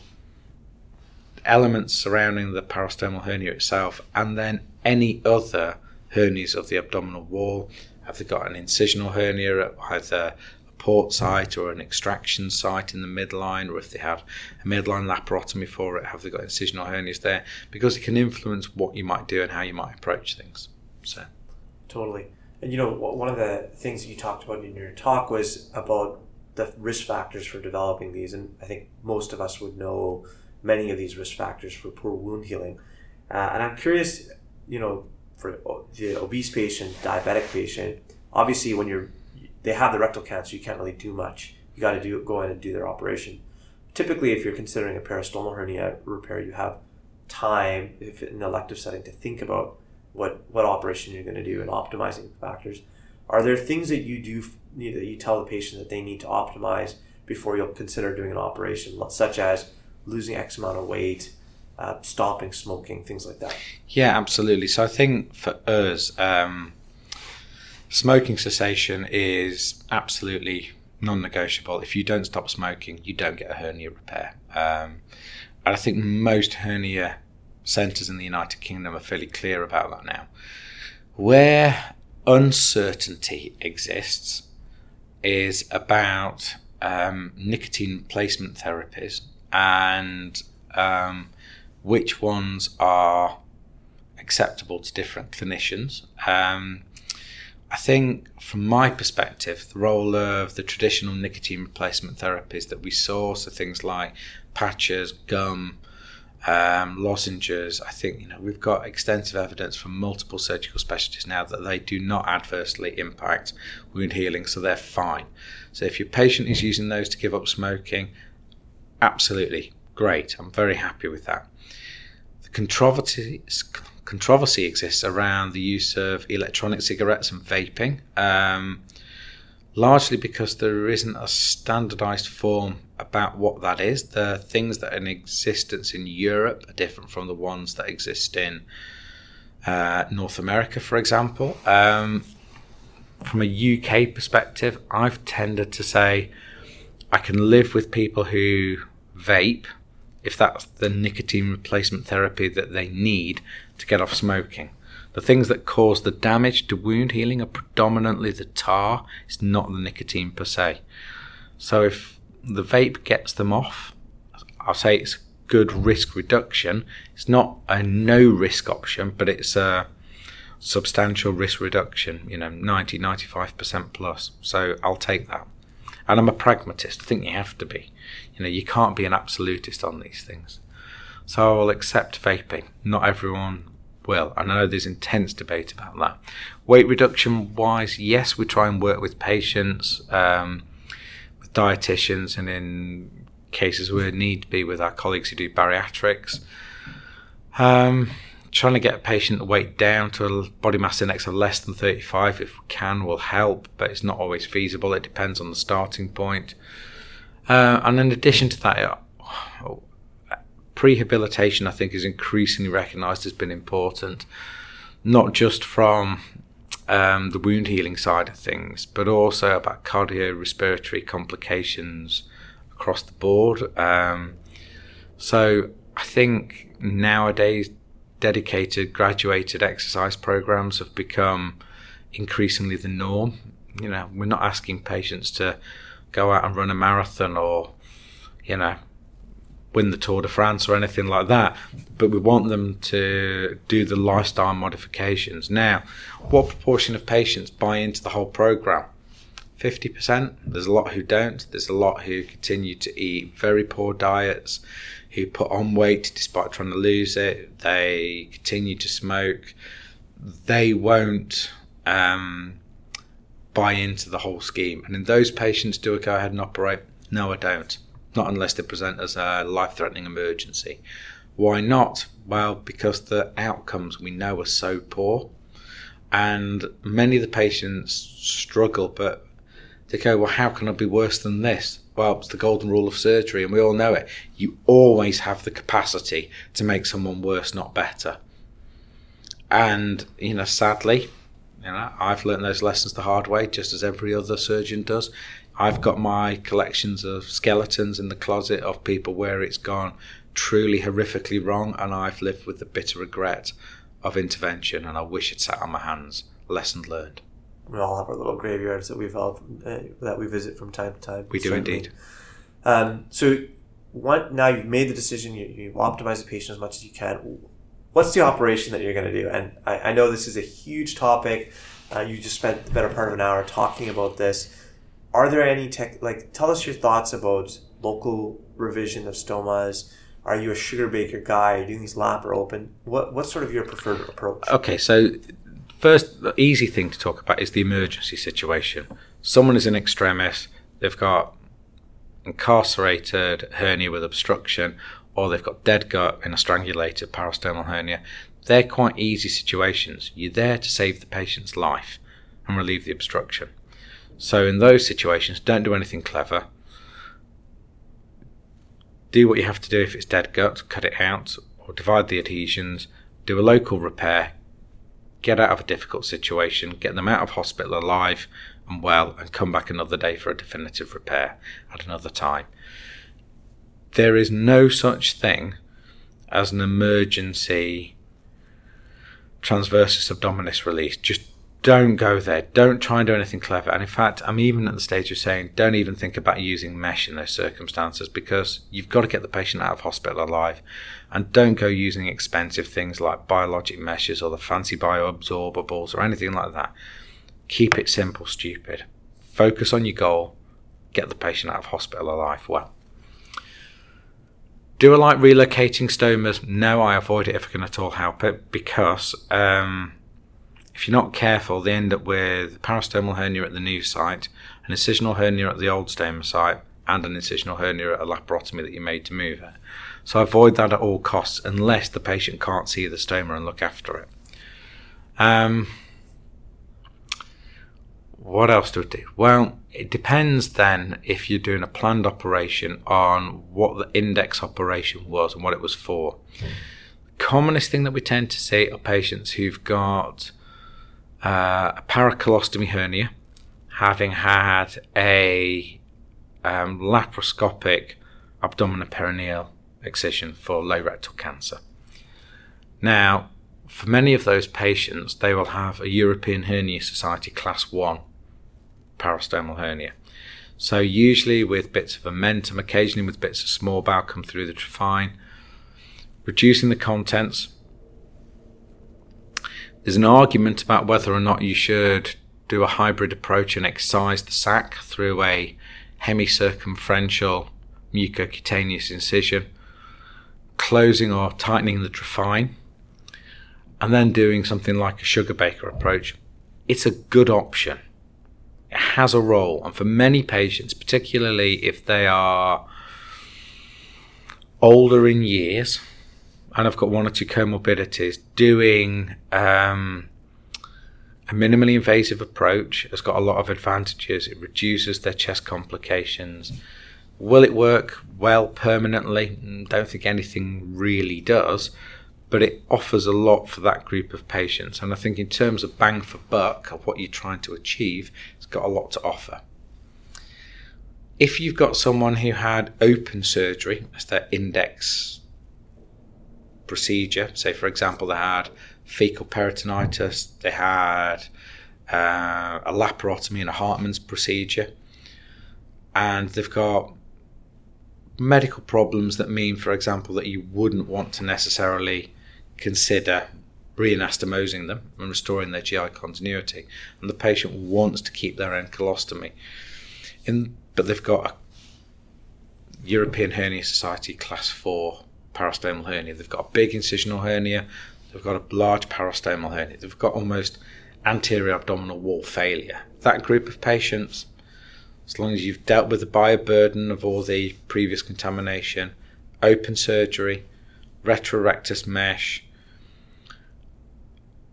elements surrounding the parastomal hernia itself and then any other hernias of the abdominal wall? Have they got an incisional hernia at either a port site or an extraction site in the midline, or if they have a midline laparotomy for it, have they got incisional hernias there? Because it can influence what you might do and how you might approach things. So, totally. And you know, one of the things that you talked about in your talk was about the risk factors for developing these, and I think most of us would know many of these risk factors for poor wound healing. Uh, and I'm curious, you know, for the obese patient, diabetic patient, obviously when you're they have the rectal cancer, you can't really do much. You got to do go in and do their operation. Typically, if you're considering a peristomal hernia repair, you have time, if in an elective setting, to think about what what operation you're going to do and optimizing factors. Are there things that you do that you tell the patient that they need to optimize before you'll consider doing an operation, such as losing X amount of weight, uh, stopping smoking, things like that. Yeah, absolutely. So I think for us, um, smoking cessation is absolutely non-negotiable. If you don't stop smoking, you don't get a hernia repair. Um, and I think most hernia centres in the United Kingdom are fairly clear about that now. Where uncertainty exists is about um, nicotine replacement therapies and um, which ones are acceptable to different clinicians. Um, I think, from my perspective, the role of the traditional nicotine replacement therapies that we saw, so things like patches, gum, um, lozenges, I think you know we've got extensive evidence from multiple surgical specialties now that they do not adversely impact wound healing, so they're fine. So if your patient is using those to give up smoking, absolutely great. I'm very happy with that The controversy controversy exists around the use of electronic cigarettes and vaping, um, largely because there isn't a standardized form about what that is. The things that are in existence in Europe are different from the ones that exist in uh, North America, for example. Um, from a UK perspective, I've tended to say I can live with people who vape if that's the nicotine replacement therapy that they need to get off smoking. The things that cause the damage to wound healing are predominantly the tar, it's not the nicotine per se. So if the vape gets them off, I'll say it's good risk reduction. It's not a no risk option, but it's a substantial risk reduction, you know, 90, 95% plus. So I'll take that. And I'm a pragmatist. I think you have to be. You know, you can't be an absolutist on these things. So I'll accept vaping. Not everyone will. And I know there's intense debate about that. Weight reduction wise, yes, we try and work with patients, um, with dietitians, and in cases where need to be with our colleagues who do bariatrics. Um, trying to get a patient weight down to a body mass index of less than 35 if we can will help, but it's not always feasible. It depends on the starting point. Uh, and in addition to that, prehabilitation I think is increasingly recognised as being important, not just from um, the wound healing side of things, but also about cardiorespiratory complications across the board. Um, so I think nowadays dedicated graduated exercise programs have become increasingly the norm. You know, we're not asking patients to go out and run a marathon or, you know, win the Tour de France or anything like that, but we want them to do the lifestyle modifications. Now, what proportion of patients buy into the whole program? 50%. There's a lot who don't. There's a lot who continue to eat very poor diets, who put on weight despite trying to lose it. They continue to smoke. They won't um, buy into the whole scheme. And in those patients, do I go ahead and operate? No, I don't. Not unless they present as a life threatening emergency. Why not? Well, because the outcomes we know are so poor. And many of the patients struggle, but they go, Well, how can I be worse than this? Well, it's the golden rule of surgery, and we all know it. You always have the capacity to make someone worse, not better. And, you know, sadly, you know, I've learned those lessons the hard way, just as every other surgeon does. I've got my collections of skeletons in the closet of people where it's gone truly horrifically wrong, and I've lived with the bitter regret of intervention, and I wish it sat on my hands. Lesson learned. We all have our little graveyards that we've all, uh, that we visit from time to time. We do certainly. indeed. Um, so, what now you've made the decision. You, you optimize the patient as much as you can. What's the operation that you're going to do? And I, I know this is a huge topic. Uh, you just spent the better part of an hour talking about this. Are there any tech? Like, tell us your thoughts about local revision of stomas. Are you a Sugarbaker guy? Are you doing these lap or open? What What's sort of your preferred approach? Okay, so first, the easy thing to talk about is the emergency situation. Someone is in extremis, they've got incarcerated hernia with obstruction, or they've got dead gut in a strangulated parastomal hernia. They're quite easy situations. You're there to save the patient's life and relieve the obstruction. So, in those situations, don't do anything clever. Do what you have to do if it's dead gut, cut it out, or divide the adhesions, do a local repair, get out of a difficult situation, get them out of hospital alive and well, and come back another day for a definitive repair at another time. There is no such thing as an emergency transversus abdominis release. Just don't go there. Don't try and do anything clever. And in fact, I'm even at the stage of saying don't even think about using mesh in those circumstances because you've got to get the patient out of hospital alive. And don't go using expensive things like biologic meshes or the fancy bioabsorbables or anything like that. Keep it simple, stupid. Focus on your goal. Get the patient out of hospital alive. Well, do I like relocating stomas? No, I avoid it if I can at all help it because. Um, if you're not careful, they end up with parastomal hernia at the new site, an incisional hernia at the old stoma site, and an incisional hernia at a laparotomy that you made to move it. So avoid that at all costs unless the patient can't see the stoma and look after it. Um, what else do we do? Well, it depends then if you're doing a planned operation on what the index operation was and what it was for. Mm. Commonest thing that we tend to see are patients who've got uh, a paracolostomy hernia, having had a um, laparoscopic abdominoperineal excision for low rectal cancer. Now, for many of those patients, they will have a European Hernia Society Class 1 parastomal hernia. So, usually with bits of omentum, occasionally with bits of small bowel come through the trephine, reducing the contents, there's an argument about whether or not you should do a hybrid approach and excise the sac through a hemicircumferential mucocutaneous incision, closing or tightening the trephine, and then doing something like a Sugarbaker approach. It's a good option. It has a role, and for many patients, particularly if they are older in years, and I've got one or two comorbidities, doing um, a minimally invasive approach has got a lot of advantages. It reduces their chest complications. Will it work well permanently? Mm, don't think anything really does, but it offers a lot for that group of patients. And I think, in terms of bang for buck of what you're trying to achieve, it's got a lot to offer. If you've got someone who had open surgery as their index procedure. Say, for example, they had fecal peritonitis, they had uh, a laparotomy and a Hartmann's procedure, and they've got medical problems that mean, for example, that you wouldn't want to necessarily consider reanastomosing them and restoring their GI continuity, and the patient wants to keep their end colostomy. In, but they've got a European Hernia Society Class 4 peristomal hernia. They've got a big incisional hernia, they've got a large peristomal hernia, they've got almost anterior abdominal wall failure. That group of patients, as long as you've dealt with the bioburden of all the previous contamination, open surgery, retrorectus mesh,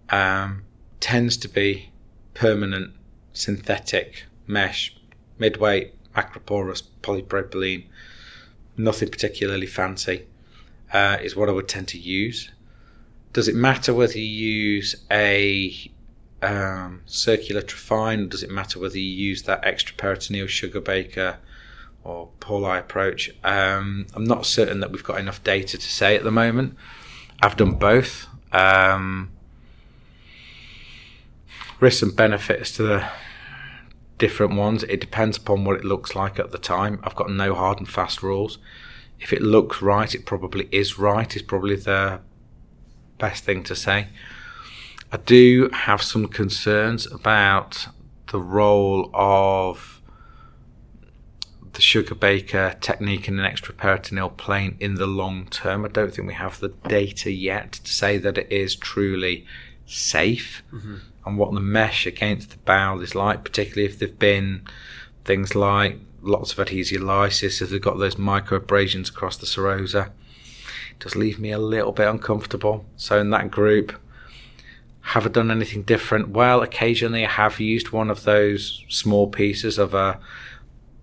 um, tends to be permanent synthetic mesh, midweight, macroporous polypropylene, nothing particularly fancy, uh, is what I would tend to use. Does it matter whether you use a um, circular trephine? Does it matter whether you use that extraperitoneal Sugarbaker or Pauli approach? Um, I'm not certain that we've got enough data to say at the moment. I've done both. Um, risks and benefits to the different ones. It depends upon what it looks like at the time. I've got no hard and fast rules. If it looks right, it probably is right. Is probably the best thing to say. I do have some concerns about the role of the Sugarbaker technique in an extraperitoneal plane in the long term. I don't think we have the data yet to say that it is truly safe mm-hmm. and what the mesh against the bowel is like, particularly if there've been things like lots of adhesiolysis, if they've got those micro abrasions across the serosa. Does leave me a little bit uncomfortable. So in that group, have I done anything different? Well, occasionally I have used one of those small pieces of a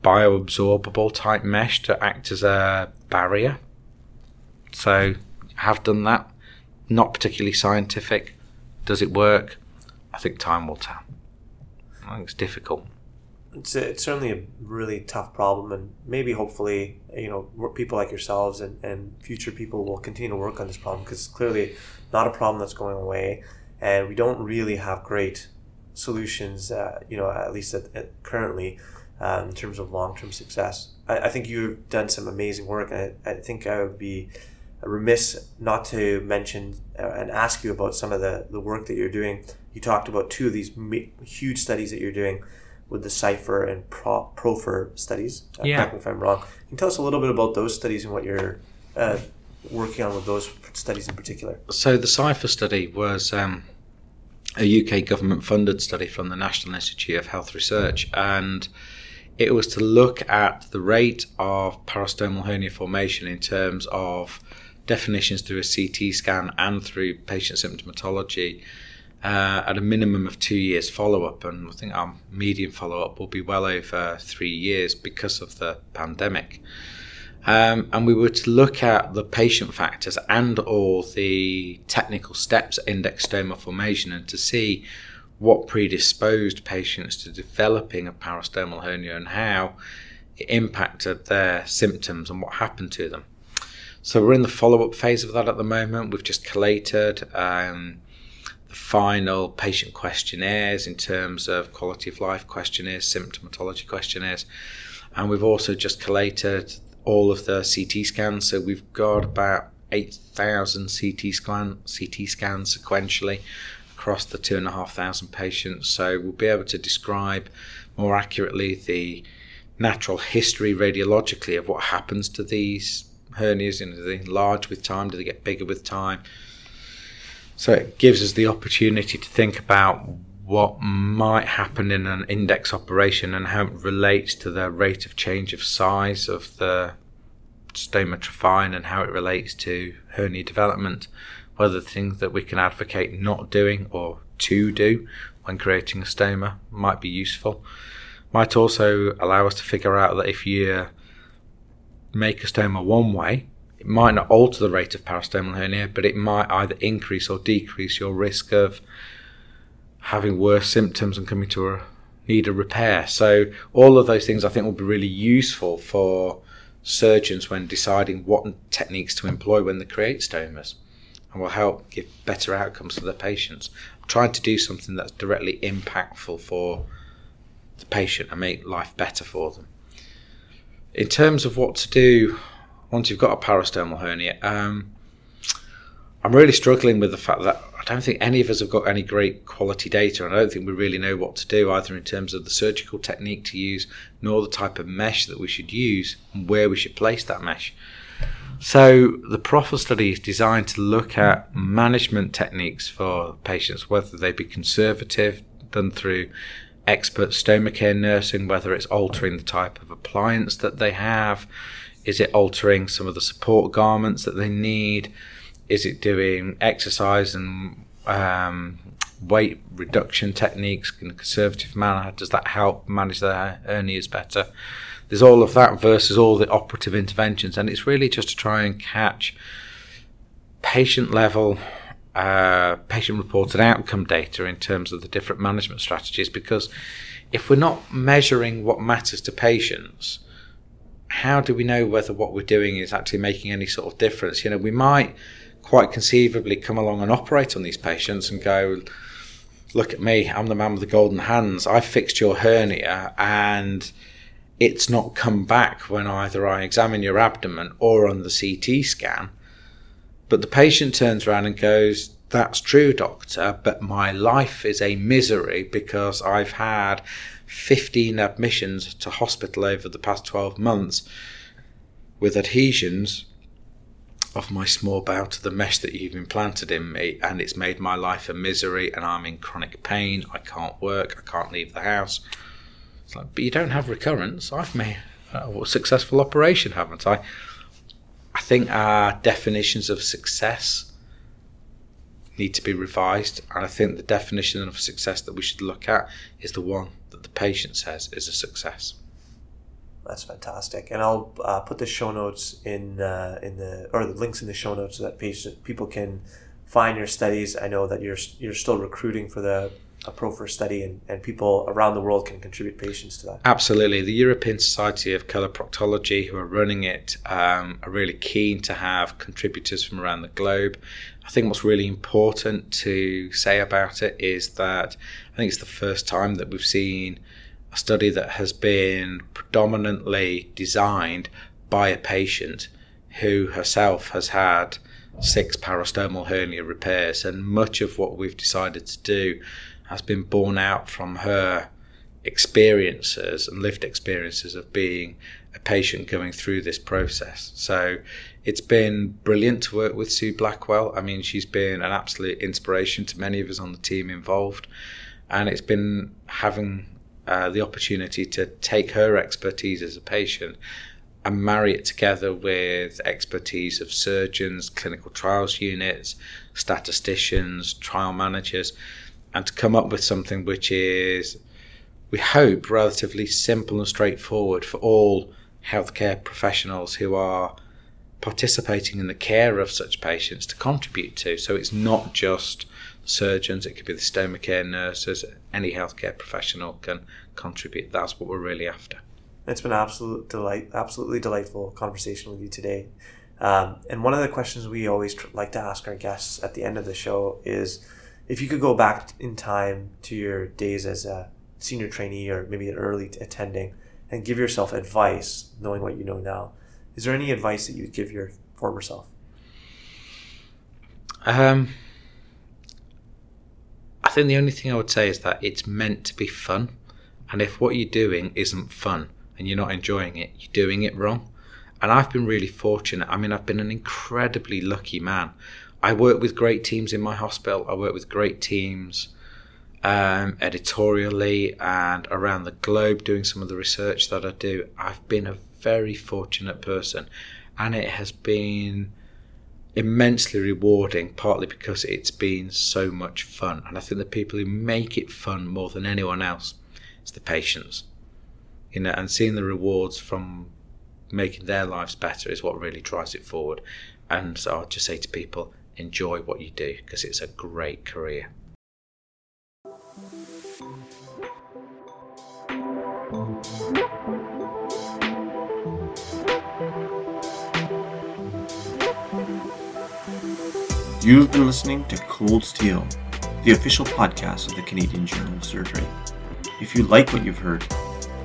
bioabsorbable type mesh to act as a barrier. So have done that. Not particularly scientific. Does it work? I think time will tell. I think it's difficult. It's, a, it's certainly a really tough problem, and maybe hopefully, you know, people like yourselves and, and future people will continue to work on this problem because clearly not a problem that's going away and we don't really have great solutions. Uh, you know, at least at, at currently, um, in terms of long term success. I, I, think you've done some amazing work, and I, I, think I would be remiss not to mention uh, and ask you about some of the, the work that you're doing. You talked about two of these huge studies that you're doing with the Cipher and Pro- PROPHER studies. Uh, yeah. Correct me if I'm wrong. Can you tell us a little bit about those studies and what you're uh, working on with those studies in particular? So the Cipher study was um, a UK government funded study from the National Institute of Health Research, and it was to look at the rate of parastomal hernia formation in terms of definitions through a CT scan and through patient symptomatology. Uh, at a minimum of two years follow up, and I think our median follow up will be well over three years because of the pandemic. Um, and we were to look at the patient factors and all the technical steps index stoma formation and to see what predisposed patients to developing a parastomal hernia and how it impacted their symptoms and what happened to them. So we're in the follow-up phase of that at the moment. We've just collated um, final patient questionnaires in terms of quality of life questionnaires, symptomatology questionnaires, and we've also just collated all of the CT scans. So we've got about 8,000 CT, scan, CT scans sequentially across the 2,500 patients. So we'll be able to describe more accurately the natural history radiologically of what happens to these hernias. You know, do they enlarge with time? Do they get bigger with time? So it gives us the opportunity to think about what might happen in an index operation and how it relates to the rate of change of size of the stoma trephine and how it relates to hernia development, whether things that we can advocate not doing or to do when creating a stoma might be useful. Might also allow us to figure out that if you make a stoma one way, it might not alter the rate of peristomal hernia, but it might either increase or decrease your risk of having worse symptoms and coming to a need a repair. So all of those things I think will be really useful for surgeons when deciding what techniques to employ when they create stomas and will help give better outcomes for their patients. Trying to do something that's directly impactful for the patient and make life better for them. In terms of what to do once you've got a peristomal hernia, um, I'm really struggling with the fact that I don't think any of us have got any great quality data, and I don't think we really know what to do either in terms of the surgical technique to use, nor the type of mesh that we should use and where we should place that mesh. So the PROFIL study is designed to look at management techniques for patients, whether they be conservative, done through expert stoma care nursing, whether it's altering the type of appliance that they have, is it altering some of the support garments that they need, is it doing exercise and um, weight reduction techniques in a conservative manner? Does that help manage their hernias better? There's all of that versus all the operative interventions, and it's really just to try and catch patient level, uh, patient reported outcome data in terms of the different management strategies. Because if we're not measuring what matters to patients, how do we know whether what we're doing is actually making any sort of difference? You know, we might quite conceivably come along and operate on these patients and go, look at me, I'm the man with the golden hands. I fixed your hernia and it's not come back when either I examine your abdomen or on the CT scan. But the patient turns around and goes, That's true, doctor, but my life is a misery because I've had 15 admissions to hospital over the past 12 months with adhesions of my small bowel to the mesh that you've implanted in me, and it's made my life a misery, and I'm in chronic pain. I can't work, I can't leave the house. It's like, but you don't have recurrence. I've made a successful operation, haven't I? I think our definitions of success need to be revised, and I think the definition of success that we should look at is the one that the patient says is a success. That's fantastic, and I'll uh, put the show notes in uh, in the or the links in the show notes so that patient, people can find your studies. I know that you're you're still recruiting for the a PROPHER study and, and people around the world can contribute patients to that. Absolutely. The European Society of Coloproctology, who are running it, um, are really keen to have contributors from around the globe. I think what's really important to say about it is that I think it's the first time that we've seen a study that has been predominantly designed by a patient who herself has had six parastomal hernia repairs. And much of what we've decided to do has been borne out from her experiences and lived experiences of being a patient going through this process. So it's been brilliant to work with Sue Blackwell. I mean, she's been an absolute inspiration to many of us on the team involved. And it's been having uh, the opportunity to take her expertise as a patient and marry it together with expertise of surgeons, clinical trials units, statisticians, trial managers and to come up with something which is, we hope, relatively simple and straightforward for all healthcare professionals who are participating in the care of such patients to contribute to. So it's not just surgeons, it could be the stoma care nurses, any healthcare professional can contribute. That's what we're really after. It's been absolute delight, absolutely delightful conversation with you today. Um, and one of the questions we always tr- like to ask our guests at the end of the show is if you could go back in time to your days as a senior trainee or maybe an early attending and give yourself advice knowing what you know now is there any advice that you'd give your former self? Um, i think the only thing i would say is that it's meant to be fun. And if what you're doing isn't fun and you're not enjoying it you're doing it wrong. And i've been really fortunate. I mean i've been an incredibly lucky man. I work with great teams in my hospital. I work with great teams um, editorially and around the globe doing some of the research that I do. I've been a very fortunate person, and it has been immensely rewarding, partly because it's been so much fun. And I think the people who make it fun more than anyone else is the patients. You know, and seeing the rewards from making their lives better is what really drives it forward. And so I'll just say to people, enjoy what you do because it's a great career. You've been listening to Cold Steel, the official podcast of the Canadian Journal of Surgery. If you like what you've heard,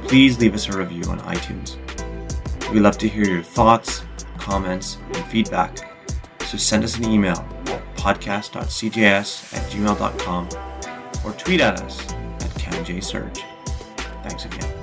please leave us a review on iTunes. We love to hear your thoughts, comments, and feedback so send us an email at podcast.cjs at gmail.com or tweet at us at CanJSurg. Thanks again.